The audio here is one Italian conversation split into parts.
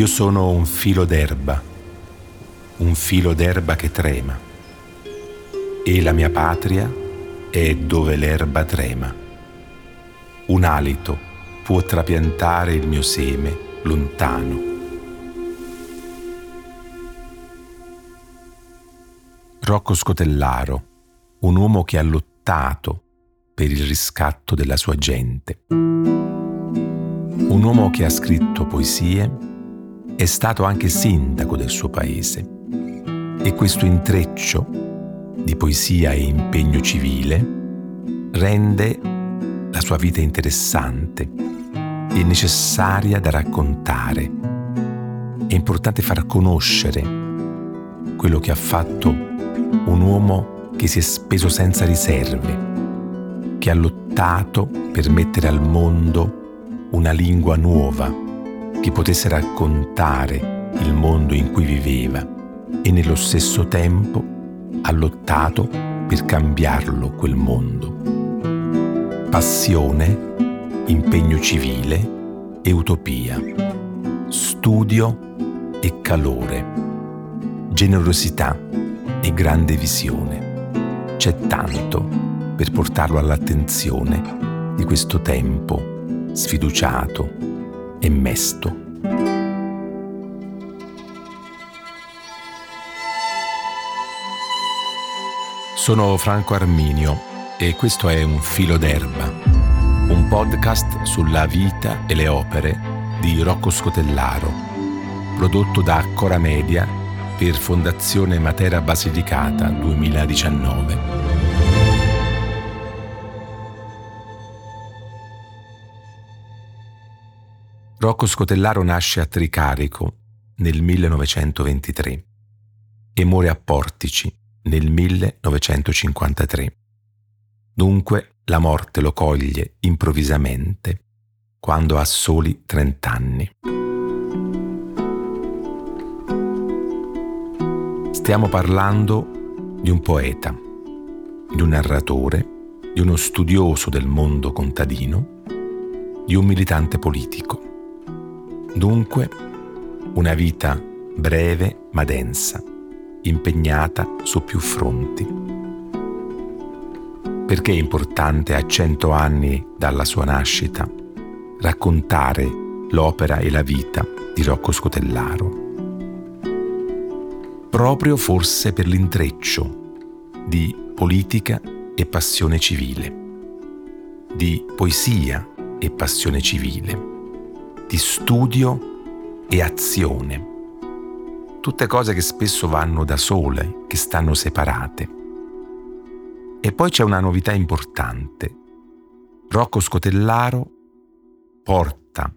Io sono un filo d'erba, un filo d'erba che trema, e la mia patria è dove l'erba trema. Un alito può trapiantare il mio seme lontano. Rocco Scotellaro, un uomo che ha lottato per il riscatto della sua gente. Un uomo che ha scritto poesie, è stato anche sindaco del suo paese. E questo intreccio di poesia e impegno civile rende la sua vita interessante e necessaria da raccontare. È importante far conoscere quello che ha fatto un uomo che si è speso senza riserve che ha lottato per mettere al mondo una lingua nuova che potesse raccontare il mondo in cui viveva e nello stesso tempo ha lottato per cambiarlo quel mondo. Passione, impegno civile e utopia, studio e calore, generosità e grande visione. C'è tanto per portarlo all'attenzione di questo tempo sfiduciato e mesto. Sono Franco Arminio e questo è Un filo d'erba, un podcast sulla vita e le opere di Rocco Scotellaro, prodotto da Cora Media per Fondazione Matera Basilicata 2019. Rocco Scotellaro nasce a Tricarico nel 1923 e muore a Portici nel 1953. Dunque la morte lo coglie improvvisamente quando ha soli 30 anni. Stiamo parlando di un poeta, di un narratore, di uno studioso del mondo contadino, di un militante politico. Dunque, una vita breve ma densa, impegnata su più fronti. Perché è importante a cento anni dalla sua nascita raccontare l'opera e la vita di Rocco Scotellaro? Proprio forse per l'intreccio di politica e passione civile, di poesia e passione civile di studio e azione. Tutte cose che spesso vanno da sole, che stanno separate. E poi c'è una novità importante. Rocco Scotellaro porta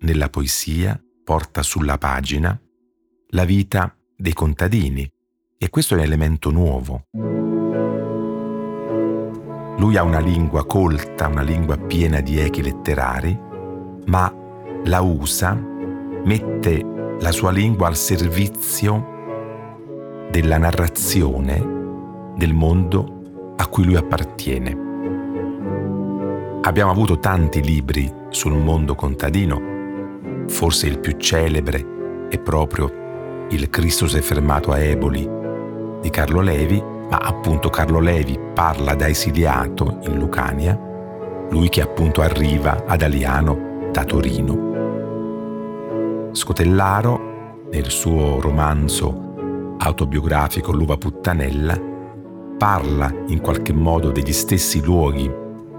nella poesia, porta sulla pagina la vita dei contadini e questo è un elemento nuovo. Lui ha una lingua colta, una lingua piena di echi letterari, ma la usa, mette la sua lingua al servizio della narrazione del mondo a cui lui appartiene. Abbiamo avuto tanti libri sul mondo contadino, forse il più celebre è proprio Il Cristo si è fermato a Eboli di Carlo Levi, ma appunto Carlo Levi parla da esiliato in Lucania, lui che appunto arriva ad Aliano da Torino. Scotellaro, nel suo romanzo autobiografico L'uva puttanella, parla in qualche modo degli stessi luoghi,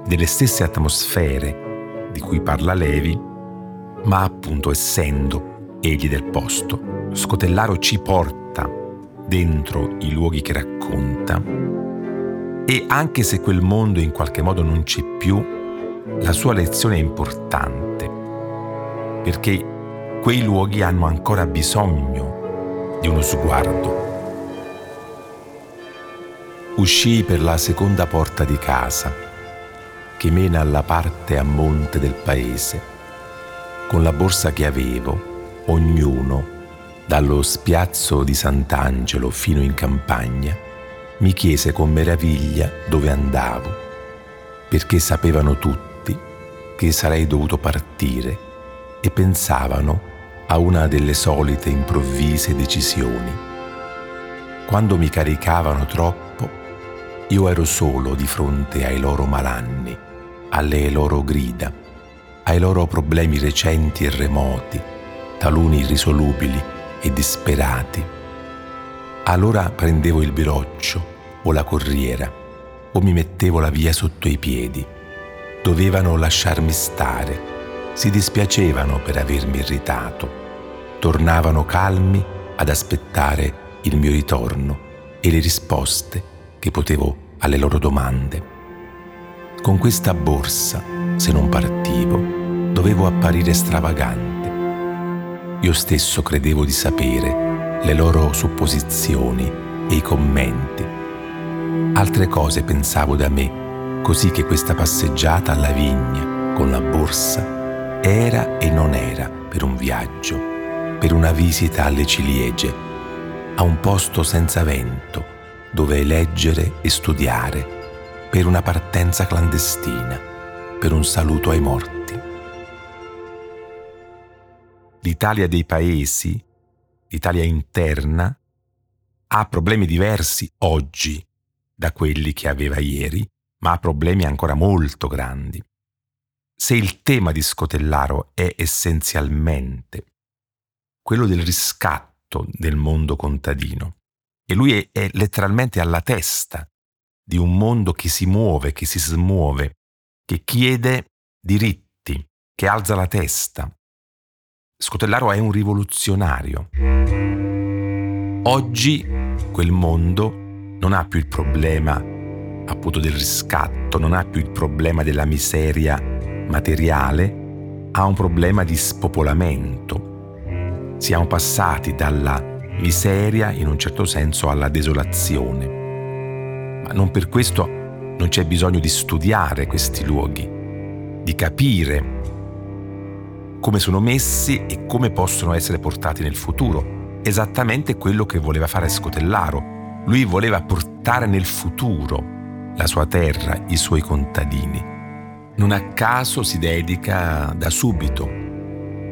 delle stesse atmosfere di cui parla Levi, ma appunto essendo egli del posto. Scotellaro ci porta dentro i luoghi che racconta e anche se quel mondo in qualche modo non c'è più, la sua lezione è importante perché quei luoghi hanno ancora bisogno di uno sguardo. Uscii per la seconda porta di casa, che mena alla parte a monte del paese. Con la borsa che avevo, ognuno, dallo spiazzo di Sant'Angelo fino in campagna, mi chiese con meraviglia dove andavo, perché sapevano tutti che sarei dovuto partire e pensavano a una delle solite improvvise decisioni. Quando mi caricavano troppo, io ero solo di fronte ai loro malanni, alle loro grida, ai loro problemi recenti e remoti, taluni irrisolubili e disperati. Allora prendevo il biroccio o la corriera o mi mettevo la via sotto i piedi. Dovevano lasciarmi stare si dispiacevano per avermi irritato. Tornavano calmi ad aspettare il mio ritorno e le risposte che potevo alle loro domande. Con questa borsa, se non partivo, dovevo apparire stravagante. Io stesso credevo di sapere le loro supposizioni e i commenti. Altre cose pensavo da me, così che questa passeggiata alla vigna con la borsa era e non era per un viaggio, per una visita alle ciliegie, a un posto senza vento dove leggere e studiare, per una partenza clandestina, per un saluto ai morti. L'Italia dei paesi, l'Italia interna, ha problemi diversi oggi da quelli che aveva ieri, ma ha problemi ancora molto grandi se il tema di Scotellaro è essenzialmente quello del riscatto del mondo contadino, e lui è, è letteralmente alla testa di un mondo che si muove, che si smuove, che chiede diritti, che alza la testa. Scotellaro è un rivoluzionario. Oggi quel mondo non ha più il problema appunto del riscatto, non ha più il problema della miseria materiale ha un problema di spopolamento. Siamo passati dalla miseria, in un certo senso, alla desolazione. Ma non per questo non c'è bisogno di studiare questi luoghi, di capire come sono messi e come possono essere portati nel futuro. Esattamente quello che voleva fare Scotellaro. Lui voleva portare nel futuro la sua terra, i suoi contadini non a caso si dedica da subito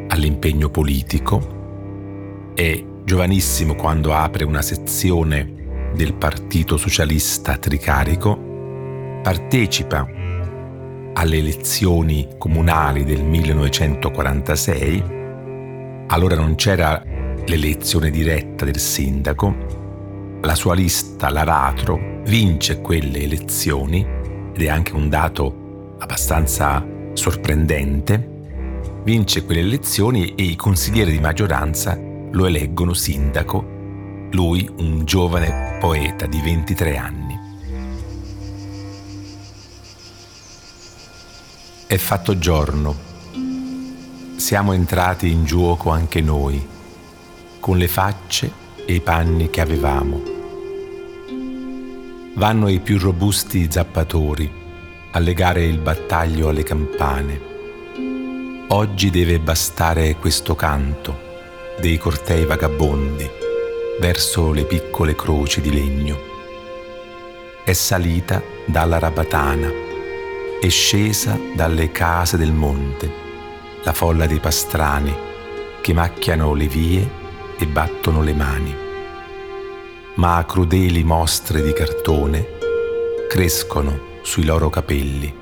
all'impegno politico, è giovanissimo quando apre una sezione del Partito Socialista Tricarico, partecipa alle elezioni comunali del 1946, allora non c'era l'elezione diretta del sindaco, la sua lista, l'Aratro, vince quelle elezioni ed è anche un dato abbastanza sorprendente, vince quelle elezioni e i consiglieri di maggioranza lo eleggono sindaco, lui un giovane poeta di 23 anni. È fatto giorno, siamo entrati in giuoco anche noi, con le facce e i panni che avevamo. Vanno i più robusti zappatori, a legare il battaglio alle campane. Oggi deve bastare questo canto dei cortei vagabondi verso le piccole croci di legno. È salita dalla rabatana, è scesa dalle case del monte, la folla dei pastrani che macchiano le vie e battono le mani. Ma crudeli mostre di cartone crescono sui loro capelli.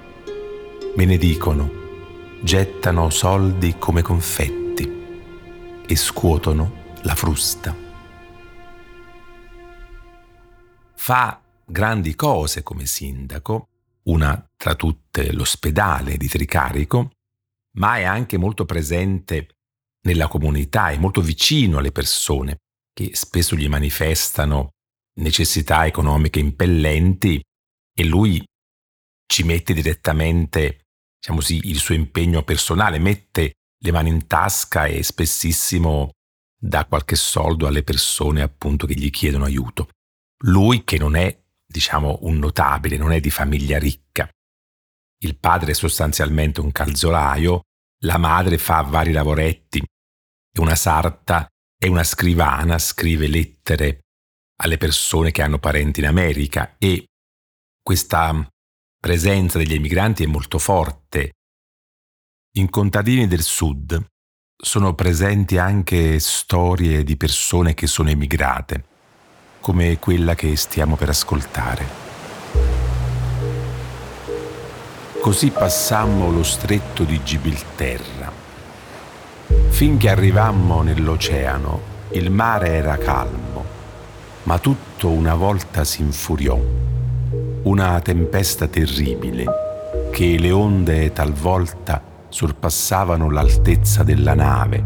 Benedicono, gettano soldi come confetti e scuotono la frusta. Fa grandi cose come sindaco, una tra tutte l'ospedale di Tricarico, ma è anche molto presente nella comunità, è molto vicino alle persone che spesso gli manifestano necessità economiche impellenti e lui ci mette direttamente, diciamo così, il suo impegno personale, mette le mani in tasca e spessissimo dà qualche soldo alle persone appunto che gli chiedono aiuto. Lui che non è, diciamo, un notabile, non è di famiglia ricca. Il padre è sostanzialmente un calzolaio, la madre fa vari lavoretti, è una sarta, è una scrivana, scrive lettere alle persone che hanno parenti in America e questa presenza degli emigranti è molto forte. In contadini del sud sono presenti anche storie di persone che sono emigrate, come quella che stiamo per ascoltare. Così passammo lo stretto di Gibilterra. Finché arrivammo nell'oceano, il mare era calmo, ma tutto una volta si infuriò. Una tempesta terribile, che le onde talvolta sorpassavano l'altezza della nave.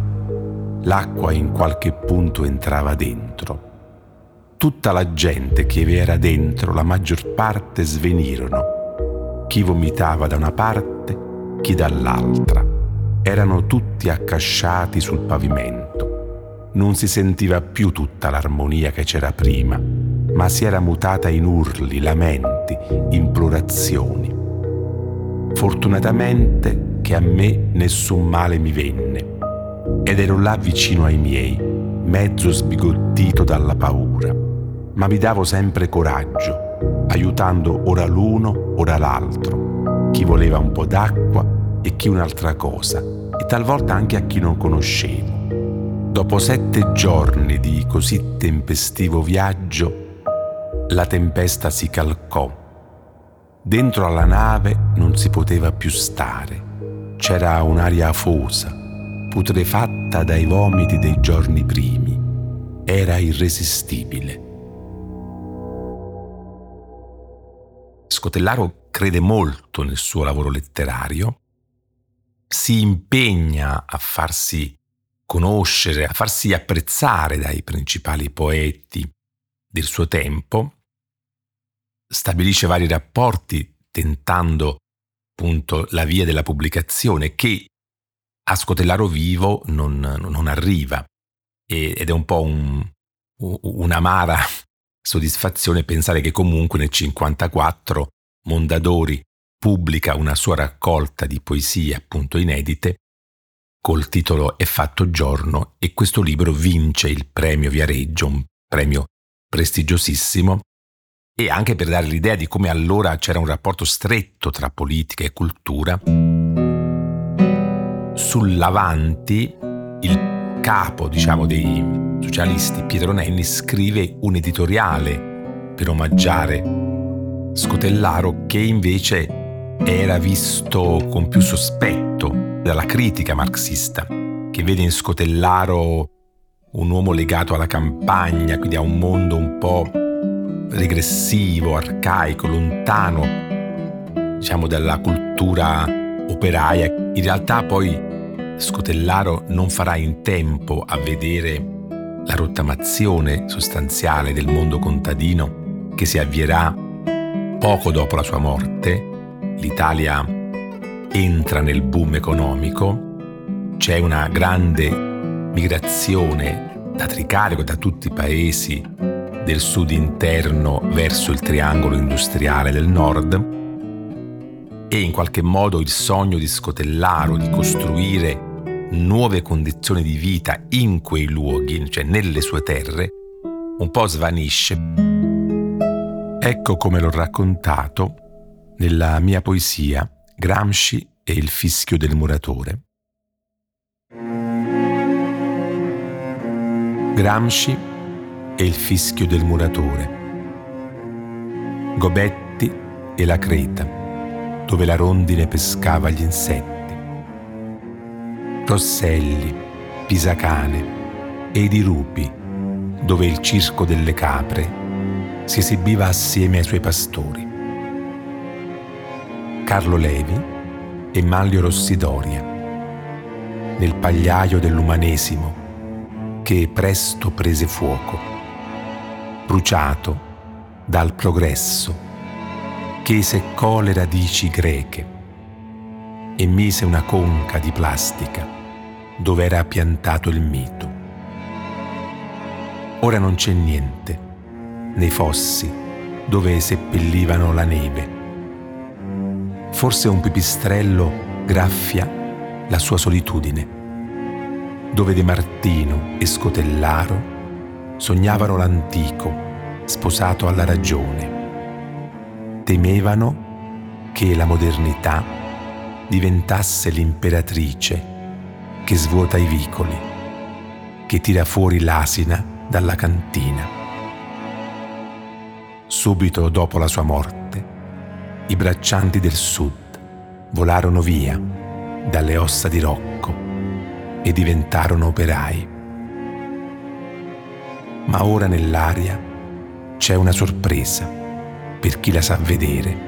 L'acqua in qualche punto entrava dentro. Tutta la gente che vi era dentro, la maggior parte svenirono chi vomitava da una parte, chi dall'altra. Erano tutti accasciati sul pavimento. Non si sentiva più tutta l'armonia che c'era prima, ma si era mutata in urli, lamenti, implorazioni. Fortunatamente che a me nessun male mi venne ed ero là vicino ai miei, mezzo sbigottito dalla paura, ma mi davo sempre coraggio aiutando ora l'uno, ora l'altro, chi voleva un po' d'acqua e chi un'altra cosa, e talvolta anche a chi non conoscevo. Dopo sette giorni di così tempestivo viaggio, la tempesta si calcò. Dentro alla nave non si poteva più stare. C'era un'aria afosa, putrefatta dai vomiti dei giorni primi. Era irresistibile. Scotellaro crede molto nel suo lavoro letterario, si impegna a farsi conoscere, a farsi apprezzare dai principali poeti del suo tempo, stabilisce vari rapporti tentando appunto la via della pubblicazione che a Scotellaro vivo non, non arriva. Ed è un po' un, un'amara soddisfazione pensare che comunque nel 1954 Mondadori pubblica una sua raccolta di poesie appunto inedite col titolo È fatto giorno e questo libro vince il premio Viareggio, un premio prestigiosissimo e anche per dare l'idea di come allora c'era un rapporto stretto tra politica e cultura. Sull'avanti il capo, diciamo, dei socialisti Pietro Nenni scrive un editoriale per omaggiare Scotellaro che invece era visto con più sospetto dalla critica marxista, che vede in Scotellaro un uomo legato alla campagna, quindi a un mondo un po' regressivo, arcaico, lontano, diciamo, dalla cultura operaia. In realtà poi Scotellaro non farà in tempo a vedere la rottamazione sostanziale del mondo contadino che si avvierà poco dopo la sua morte, l'Italia entra nel boom economico, c'è una grande migrazione da Tricarico, da tutti i paesi del sud interno verso il triangolo industriale del nord e in qualche modo il sogno di Scotellaro di costruire nuove condizioni di vita in quei luoghi, cioè nelle sue terre, un po' svanisce. Ecco come l'ho raccontato nella mia poesia Gramsci e il fischio del muratore. Gramsci e il fischio del muratore. Gobetti e la creta, dove la rondine pescava gli insetti Rosselli, Pisacane e i dirupi, dove il circo delle capre si esibiva assieme ai suoi pastori. Carlo Levi e Manlio Rossidoria, nel pagliaio dell'umanesimo che presto prese fuoco, bruciato dal progresso che seccò radici greche e mise una conca di plastica dove era piantato il mito. Ora non c'è niente nei fossi dove seppellivano la neve. Forse un pipistrello graffia la sua solitudine, dove De Martino e Scotellaro sognavano l'antico sposato alla ragione. Temevano che la modernità diventasse l'imperatrice che svuota i vicoli, che tira fuori l'asina dalla cantina. Subito dopo la sua morte, i braccianti del sud volarono via dalle ossa di Rocco e diventarono operai. Ma ora nell'aria c'è una sorpresa per chi la sa vedere.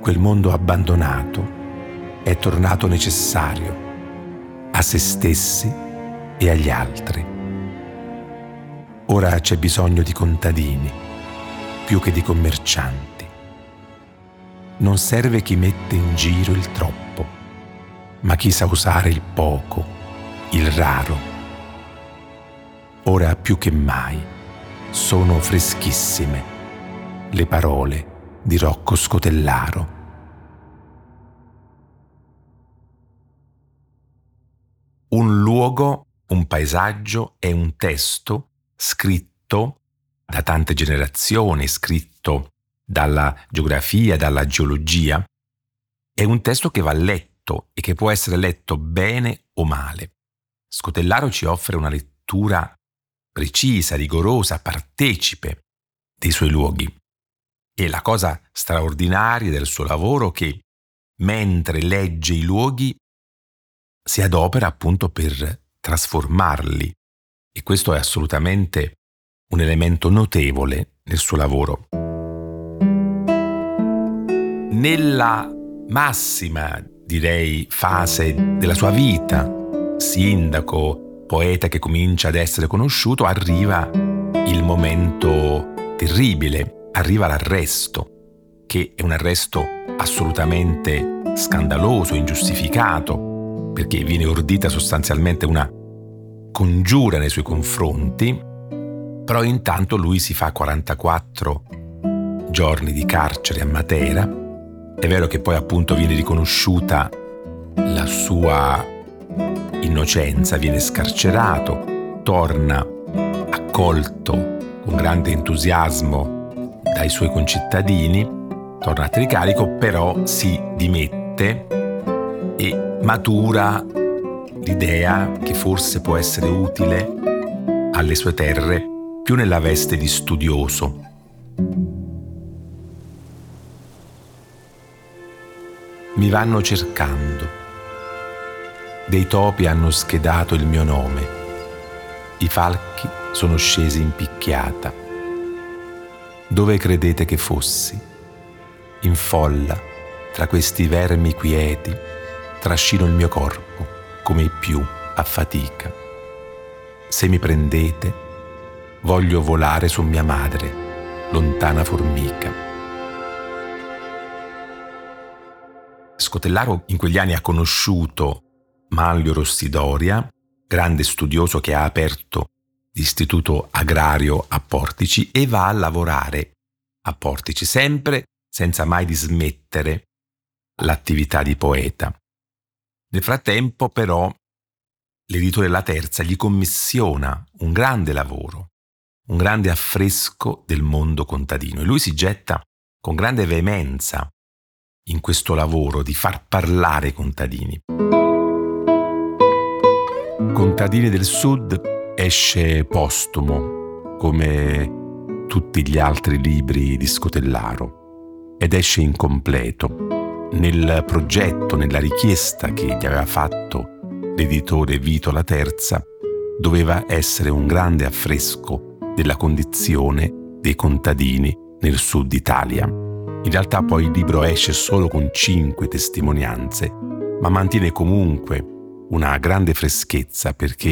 Quel mondo abbandonato è tornato necessario a se stessi e agli altri. Ora c'è bisogno di contadini più che di commercianti. Non serve chi mette in giro il troppo, ma chi sa usare il poco, il raro. Ora più che mai sono freschissime le parole di Rocco Scotellaro. Un luogo, un paesaggio è un testo scritto da tante generazioni, scritto dalla geografia, dalla geologia. È un testo che va letto e che può essere letto bene o male. Scotellaro ci offre una lettura precisa, rigorosa, partecipe dei suoi luoghi. E la cosa straordinaria del suo lavoro è che mentre legge i luoghi si adopera appunto per trasformarli e questo è assolutamente un elemento notevole nel suo lavoro. Nella massima, direi, fase della sua vita, sindaco, poeta che comincia ad essere conosciuto, arriva il momento terribile, arriva l'arresto, che è un arresto assolutamente scandaloso, ingiustificato, perché viene ordita sostanzialmente una congiura nei suoi confronti, però intanto lui si fa 44 giorni di carcere a Matera. È vero che poi appunto viene riconosciuta la sua innocenza, viene scarcerato, torna accolto con grande entusiasmo dai suoi concittadini, torna a Tricarico, però si dimette e matura l'idea che forse può essere utile alle sue terre più nella veste di studioso. Mi vanno cercando. Dei topi hanno schedato il mio nome. I falchi sono scesi in picchiata. Dove credete che fossi? In folla, tra questi vermi quieti trascino il mio corpo come i più a fatica. Se mi prendete, voglio volare su mia madre, lontana formica. Scotellaro in quegli anni ha conosciuto Manlio Rossidoria, grande studioso che ha aperto l'istituto agrario a Portici e va a lavorare a Portici, sempre senza mai dismettere l'attività di poeta. Nel frattempo, però, l'editore La Terza gli commissiona un grande lavoro, un grande affresco del mondo contadino e lui si getta con grande veemenza in questo lavoro di far parlare i contadini. Contadini del Sud esce postumo, come tutti gli altri libri di Scotellaro, ed esce incompleto nel progetto, nella richiesta che gli aveva fatto l'editore Vito La Terza, doveva essere un grande affresco della condizione dei contadini nel sud Italia. In realtà poi il libro esce solo con cinque testimonianze, ma mantiene comunque una grande freschezza perché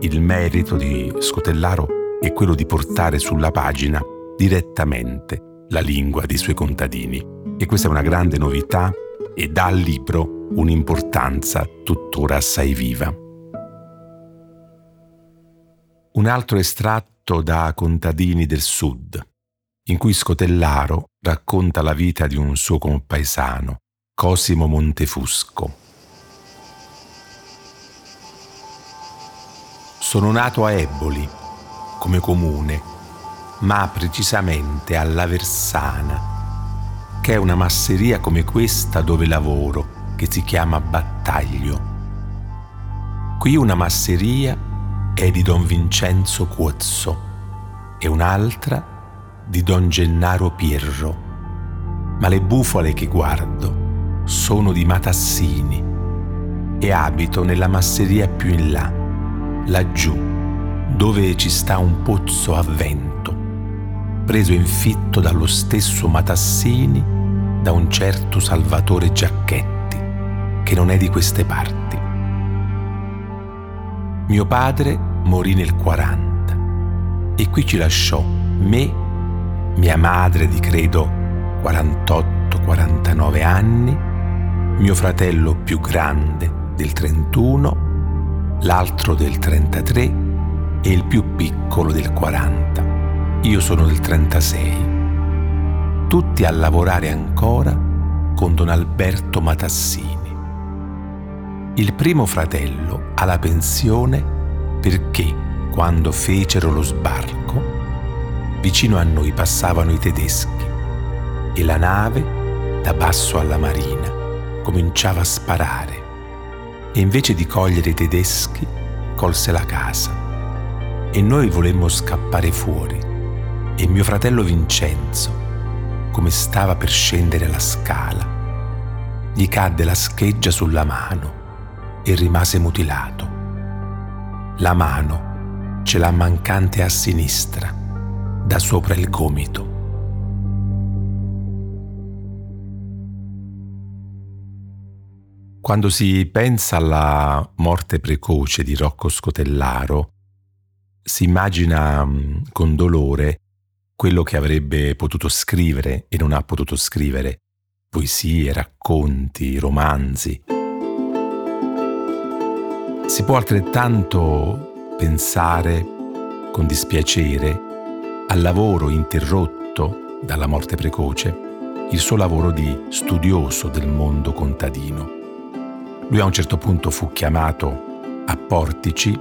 il merito di Scotellaro è quello di portare sulla pagina direttamente la lingua dei suoi contadini. E questa è una grande novità e dà al libro un'importanza tuttora assai viva. Un altro estratto da Contadini del Sud, in cui Scotellaro racconta la vita di un suo compaesano, Cosimo Montefusco. Sono nato a Eboli, come comune, ma precisamente alla Versana, che è una masseria come questa dove lavoro, che si chiama Battaglio. Qui una masseria è di Don Vincenzo Cuozzo e un'altra di Don Gennaro Pierro. Ma le bufale che guardo sono di Matassini e abito nella masseria più in là, laggiù, dove ci sta un pozzo a vento, preso in fitto dallo stesso Matassini da un certo Salvatore Giacchetti, che non è di queste parti. Mio padre morì nel 40 e qui ci lasciò me, mia madre di credo 48-49 anni, mio fratello più grande del 31, l'altro del 33 e il più piccolo del 40. Io sono del 36. Tutti a lavorare ancora con Don Alberto Matassini il primo fratello alla pensione perché quando fecero lo sbarco, vicino a noi passavano i tedeschi e la nave, da basso alla marina, cominciava a sparare e invece di cogliere i tedeschi colse la casa e noi volemmo scappare fuori e mio fratello Vincenzo, come stava per scendere la scala, gli cadde la scheggia sulla mano e rimase mutilato. La mano ce l'ha mancante a sinistra, da sopra il gomito. Quando si pensa alla morte precoce di Rocco Scotellaro, si immagina mm, con dolore quello che avrebbe potuto scrivere e non ha potuto scrivere, poesie, racconti, romanzi. Si può altrettanto pensare con dispiacere al lavoro interrotto dalla morte precoce, il suo lavoro di studioso del mondo contadino. Lui a un certo punto fu chiamato a Portici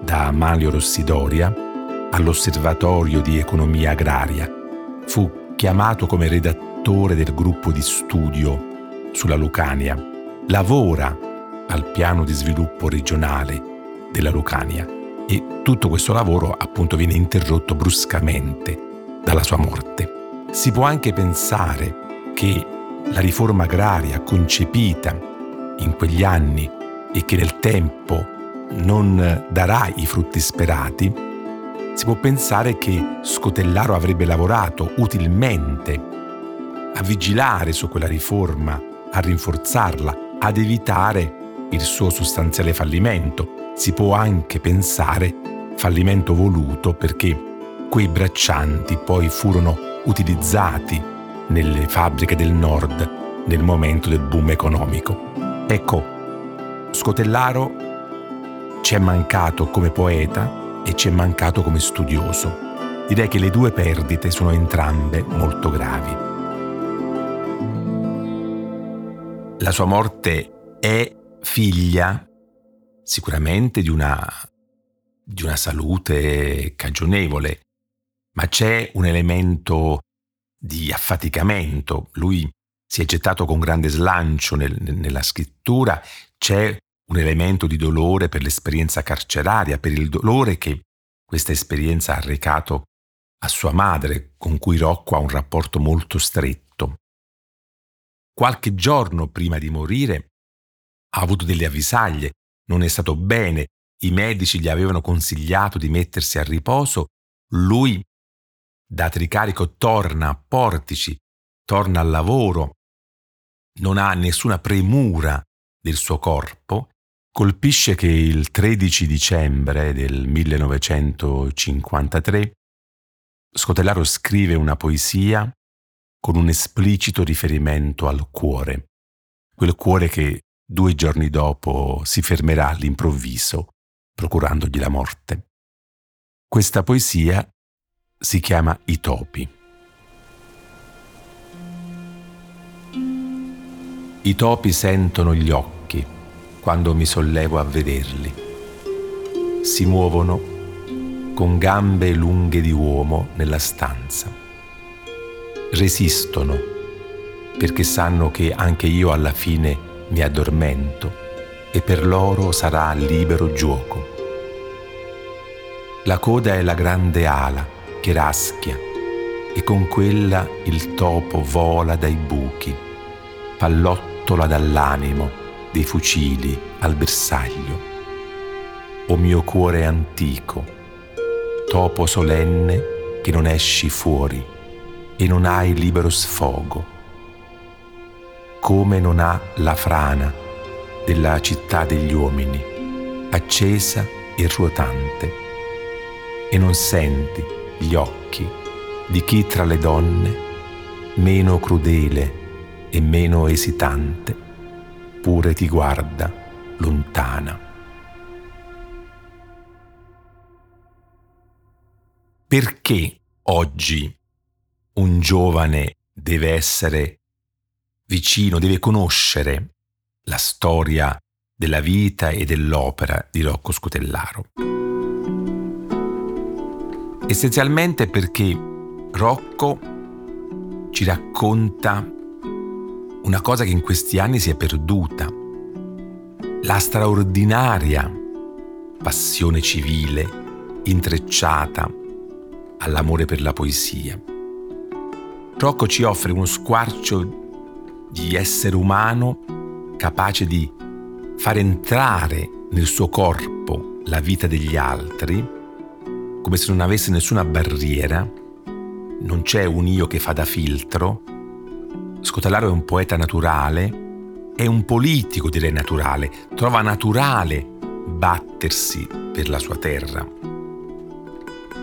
da Amalio Rossidoria all'Osservatorio di Economia Agraria. Fu chiamato come redattore del gruppo di studio sulla Lucania. Lavora al piano di sviluppo regionale della Lucania e tutto questo lavoro appunto viene interrotto bruscamente dalla sua morte. Si può anche pensare che la riforma agraria concepita in quegli anni e che nel tempo non darà i frutti sperati, si può pensare che Scotellaro avrebbe lavorato utilmente a vigilare su quella riforma, a rinforzarla, ad evitare il suo sostanziale fallimento. Si può anche pensare fallimento voluto perché quei braccianti poi furono utilizzati nelle fabbriche del nord nel momento del boom economico. Ecco, Scotellaro ci è mancato come poeta e ci è mancato come studioso. Direi che le due perdite sono entrambe molto gravi. La sua morte è figlia sicuramente di una, di una salute cagionevole, ma c'è un elemento di affaticamento. Lui si è gettato con grande slancio nel, nella scrittura, c'è un elemento di dolore per l'esperienza carceraria, per il dolore che questa esperienza ha recato a sua madre, con cui Rocco ha un rapporto molto stretto. Qualche giorno prima di morire ha avuto delle avvisaglie, non è stato bene, i medici gli avevano consigliato di mettersi a riposo, lui da Tricarico torna a Portici, torna al lavoro, non ha nessuna premura del suo corpo, colpisce che il 13 dicembre del 1953 Scotellaro scrive una poesia con un esplicito riferimento al cuore, quel cuore che due giorni dopo si fermerà all'improvviso, procurandogli la morte. Questa poesia si chiama I topi. I topi sentono gli occhi quando mi sollevo a vederli. Si muovono con gambe lunghe di uomo nella stanza. Resistono perché sanno che anche io alla fine mi addormento e per loro sarà libero gioco. La coda è la grande ala che raschia e con quella il topo vola dai buchi, pallottola dall'animo dei fucili al bersaglio. O mio cuore antico, topo solenne che non esci fuori e non hai libero sfogo, come non ha la frana della città degli uomini, accesa e ruotante, e non senti gli occhi di chi tra le donne, meno crudele e meno esitante, pure ti guarda lontana. Perché oggi un giovane deve essere vicino, deve conoscere la storia della vita e dell'opera di Rocco Scutellaro. Essenzialmente perché Rocco ci racconta una cosa che in questi anni si è perduta, la straordinaria passione civile intrecciata all'amore per la poesia. Rocco ci offre uno squarcio di essere umano capace di far entrare nel suo corpo la vita degli altri, come se non avesse nessuna barriera, non c'è un io che fa da filtro. Scotellaro è un poeta naturale, è un politico direi naturale, trova naturale battersi per la sua terra.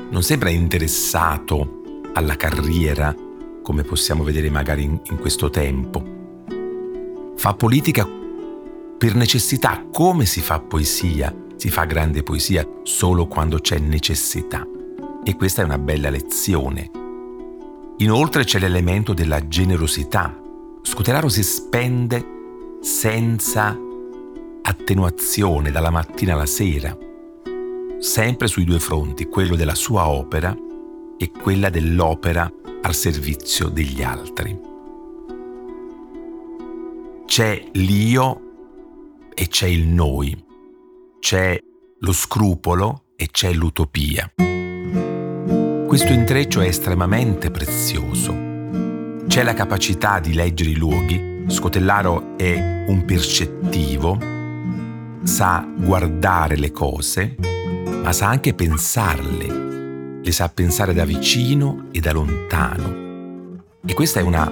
Non sembra interessato alla carriera come possiamo vedere magari in, in questo tempo. Fa politica per necessità, come si fa poesia? Si fa grande poesia solo quando c'è necessità. E questa è una bella lezione. Inoltre c'è l'elemento della generosità. Scoteraro si spende senza attenuazione dalla mattina alla sera, sempre sui due fronti, quello della sua opera e quella dell'opera al servizio degli altri. C'è l'io e c'è il noi, c'è lo scrupolo e c'è l'utopia. Questo intreccio è estremamente prezioso. C'è la capacità di leggere i luoghi, Scotellaro è un percettivo, sa guardare le cose, ma sa anche pensarle le sa pensare da vicino e da lontano. E questa è una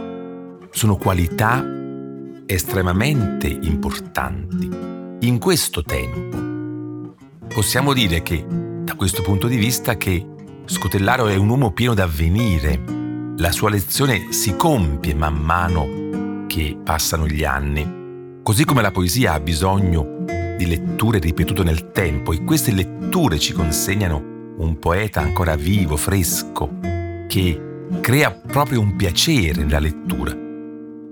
sono qualità estremamente importanti in questo tempo. Possiamo dire che da questo punto di vista che Scotellaro è un uomo pieno d'avvenire. La sua lezione si compie man mano che passano gli anni. Così come la poesia ha bisogno di letture ripetute nel tempo e queste letture ci consegnano un poeta ancora vivo, fresco, che crea proprio un piacere nella lettura.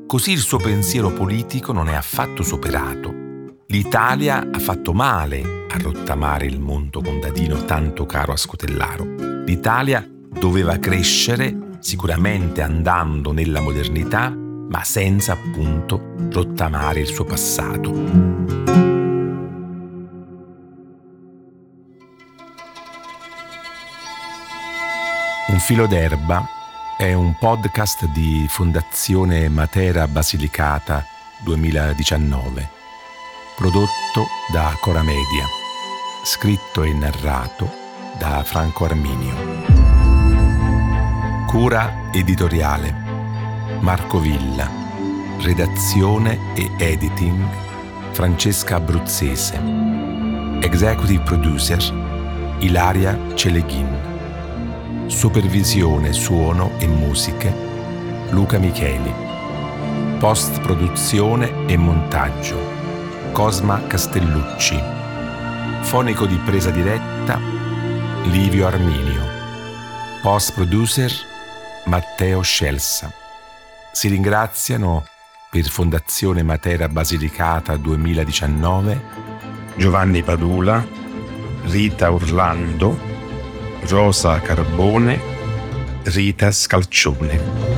Così il suo pensiero politico non è affatto superato. L'Italia ha fatto male a rottamare il mondo contadino tanto caro a Scotellaro. L'Italia doveva crescere sicuramente andando nella modernità, ma senza appunto rottamare il suo passato. Un filo d'erba è un podcast di Fondazione Matera Basilicata 2019, prodotto da Cora Media, scritto e narrato da Franco Arminio. Cura editoriale Marco Villa, redazione e editing Francesca Abruzzese, executive producer Ilaria Celeghin. Supervisione, suono e musiche Luca Micheli. Post produzione e montaggio Cosma Castellucci. Fonico di presa diretta Livio Arminio. Post producer Matteo Scelsa. Si ringraziano per Fondazione Matera Basilicata 2019 Giovanni Padula, Rita Orlando, Rosa Carbone, Rita Scalcione.